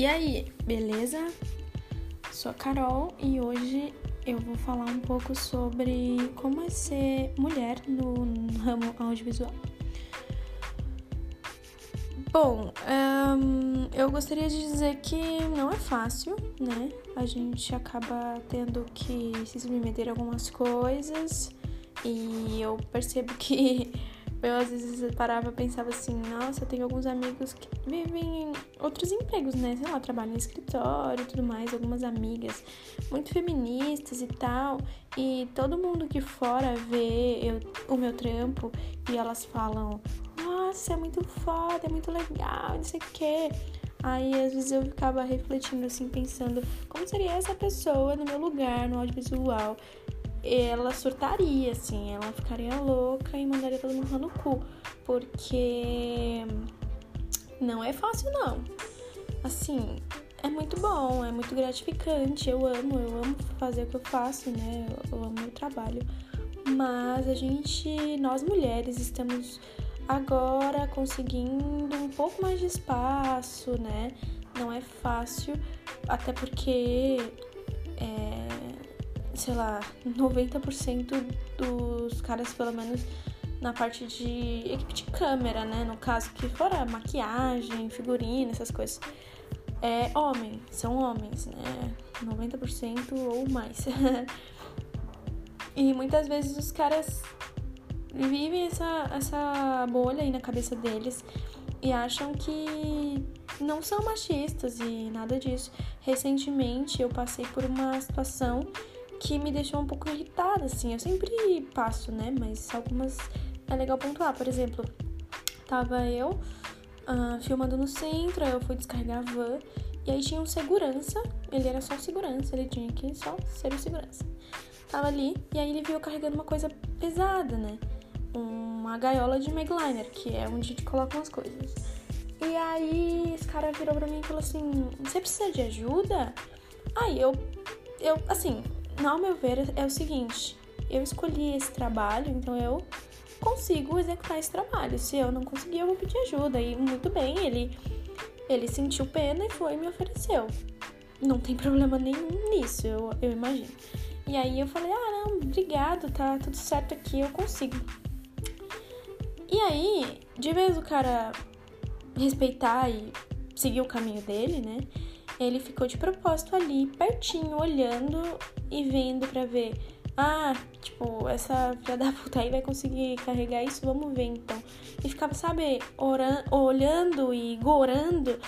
E aí, beleza? Sou a Carol e hoje eu vou falar um pouco sobre como é ser mulher no ramo audiovisual. Bom, eu gostaria de dizer que não é fácil, né? A gente acaba tendo que se submeter a algumas coisas e eu percebo que eu às vezes parava e pensava assim, nossa, eu tenho alguns amigos que vivem em outros empregos, né? Sei lá, trabalham no escritório e tudo mais, algumas amigas muito feministas e tal. E todo mundo que fora vê eu, o meu trampo e elas falam, nossa, é muito foda, é muito legal, não sei o quê. Aí às vezes eu ficava refletindo assim, pensando como seria essa pessoa no meu lugar, no audiovisual ela surtaria, assim, ela ficaria louca e mandaria todo mundo no cu, porque não é fácil não. Assim, é muito bom, é muito gratificante, eu amo, eu amo fazer o que eu faço, né? Eu, amo meu trabalho. Mas a gente, nós mulheres, estamos agora conseguindo um pouco mais de espaço, né? Não é fácil, até porque é, sei lá, 90% dos caras, pelo menos na parte de equipe de câmera, né? No caso, que fora maquiagem, figurino, essas coisas. É homem, são homens, né? 90% ou mais. e muitas vezes os caras vivem essa, essa bolha aí na cabeça deles e acham que não são machistas e nada disso. Recentemente eu passei por uma situação que me deixou um pouco irritada, assim. Eu sempre passo, né? Mas algumas é legal pontuar. Por exemplo, tava eu uh, filmando no centro, eu fui descarregar a van. E aí tinha um segurança, ele era só segurança, ele tinha que só ser o segurança. Tava ali, e aí ele viu carregando uma coisa pesada, né? Uma gaiola de Megliner, que é onde a gente coloca umas coisas. E aí esse cara virou pra mim e falou assim: Você precisa de ajuda? Aí eu, eu, assim, ao meu ver, é o seguinte: eu escolhi esse trabalho, então eu consigo executar esse trabalho. Se eu não conseguir, eu vou pedir ajuda. E muito bem, ele, ele sentiu pena e foi e me ofereceu. Não tem problema nenhum nisso, eu, eu imagino. E aí eu falei: ah, não, obrigado, tá tudo certo aqui, eu consigo. E aí, de vez o cara respeitar e seguir o caminho dele, né? Ele ficou de propósito ali, pertinho, olhando e vendo para ver. Ah, tipo, essa filha da puta aí vai conseguir carregar isso, vamos ver então. E ficava, sabe, orando, olhando e gorando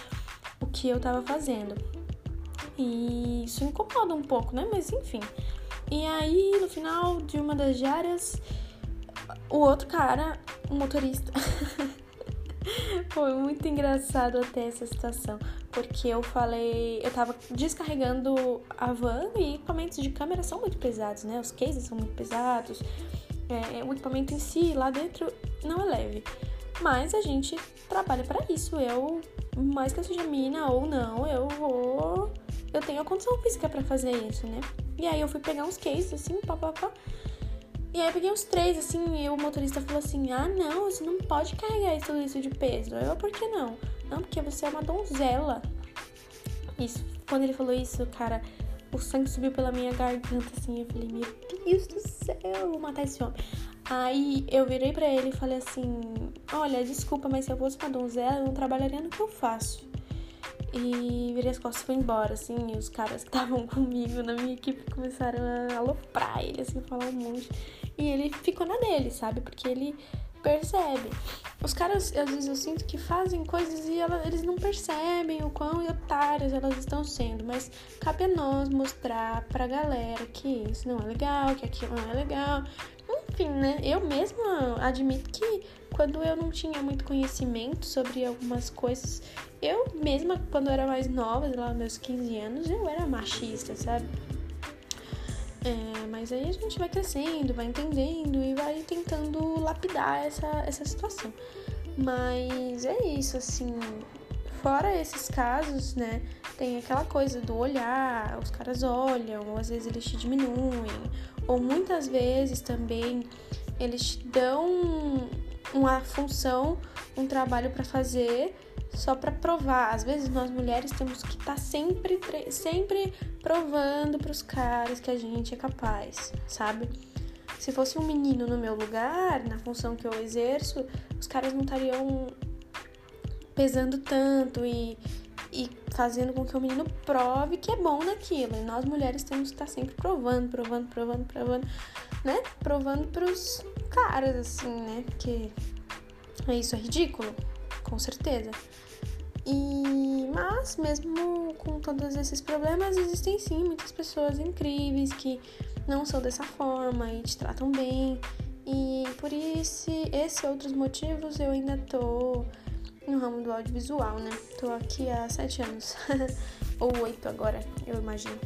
o que eu tava fazendo. E isso incomoda um pouco, né? Mas enfim. E aí, no final de uma das diárias, o outro cara, o motorista, Foi muito engraçado até essa situação, porque eu falei, eu tava descarregando a van e equipamentos de câmera são muito pesados, né? Os cases são muito pesados, é, o equipamento em si lá dentro não é leve. Mas a gente trabalha para isso. Eu, mais que eu seja mina ou não, eu vou. Eu tenho a condição física para fazer isso, né? E aí eu fui pegar uns cases assim, papapá. E aí eu peguei uns três, assim, e o motorista falou assim: Ah, não, você não pode carregar tudo isso de peso. Eu, por que não? Porque você é uma donzela. Isso, quando ele falou isso, cara, o sangue subiu pela minha garganta, assim. Eu falei: Meu Deus do céu, vou matar esse homem. Aí eu virei para ele e falei assim: Olha, desculpa, mas se eu fosse uma donzela, eu não trabalharia no que eu faço. E virei as costas e fui embora, assim, e os caras que estavam comigo na minha equipe começaram a aloprar ele, assim, falar um monte. E ele ficou na dele, sabe? Porque ele percebe. Os caras, às vezes, eu sinto que fazem coisas e ela, eles não percebem o quão otárias elas estão sendo. Mas cabe a nós mostrar pra galera que isso não é legal, que aquilo não é legal. Enfim, né? Eu mesma admito que quando eu não tinha muito conhecimento sobre algumas coisas, eu mesma, quando eu era mais nova, lá meus 15 anos, eu era machista, sabe? É, mas aí a gente vai crescendo, vai entendendo e vai tentando lapidar essa, essa situação. Mas é isso, assim. Fora esses casos, né? Tem aquela coisa do olhar, os caras olham, ou às vezes eles te diminuem, ou muitas vezes também eles te dão uma função, um trabalho para fazer só para provar. Às vezes nós mulheres temos que estar tá sempre, sempre provando para os caras que a gente é capaz, sabe? Se fosse um menino no meu lugar, na função que eu exerço, os caras não estariam pesando tanto e, e fazendo com que o menino prove que é bom naquilo. E nós mulheres temos que estar sempre provando, provando, provando, provando, né? Provando pros caras, assim, né? Porque isso é ridículo, com certeza. E mas mesmo com todos esses problemas, existem sim muitas pessoas incríveis que não são dessa forma e te tratam bem. E por esse, esses outros motivos eu ainda tô no ramo do audiovisual, né? Tô aqui há sete anos. Ou oito agora, eu imagino.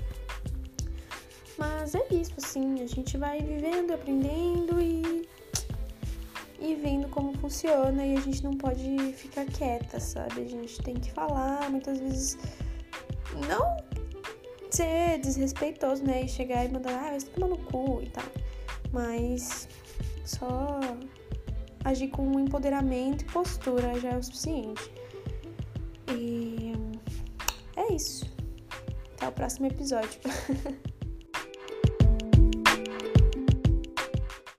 Mas é isso, assim, a gente vai vivendo, aprendendo e, e vendo como funciona e a gente não pode ficar quieta, sabe? A gente tem que falar, muitas vezes não ser desrespeitoso, né? E chegar e mandar, ah, vai tomar no cu e tal. Mas só agir com empoderamento e postura já é o suficiente. E é isso. Até o próximo episódio.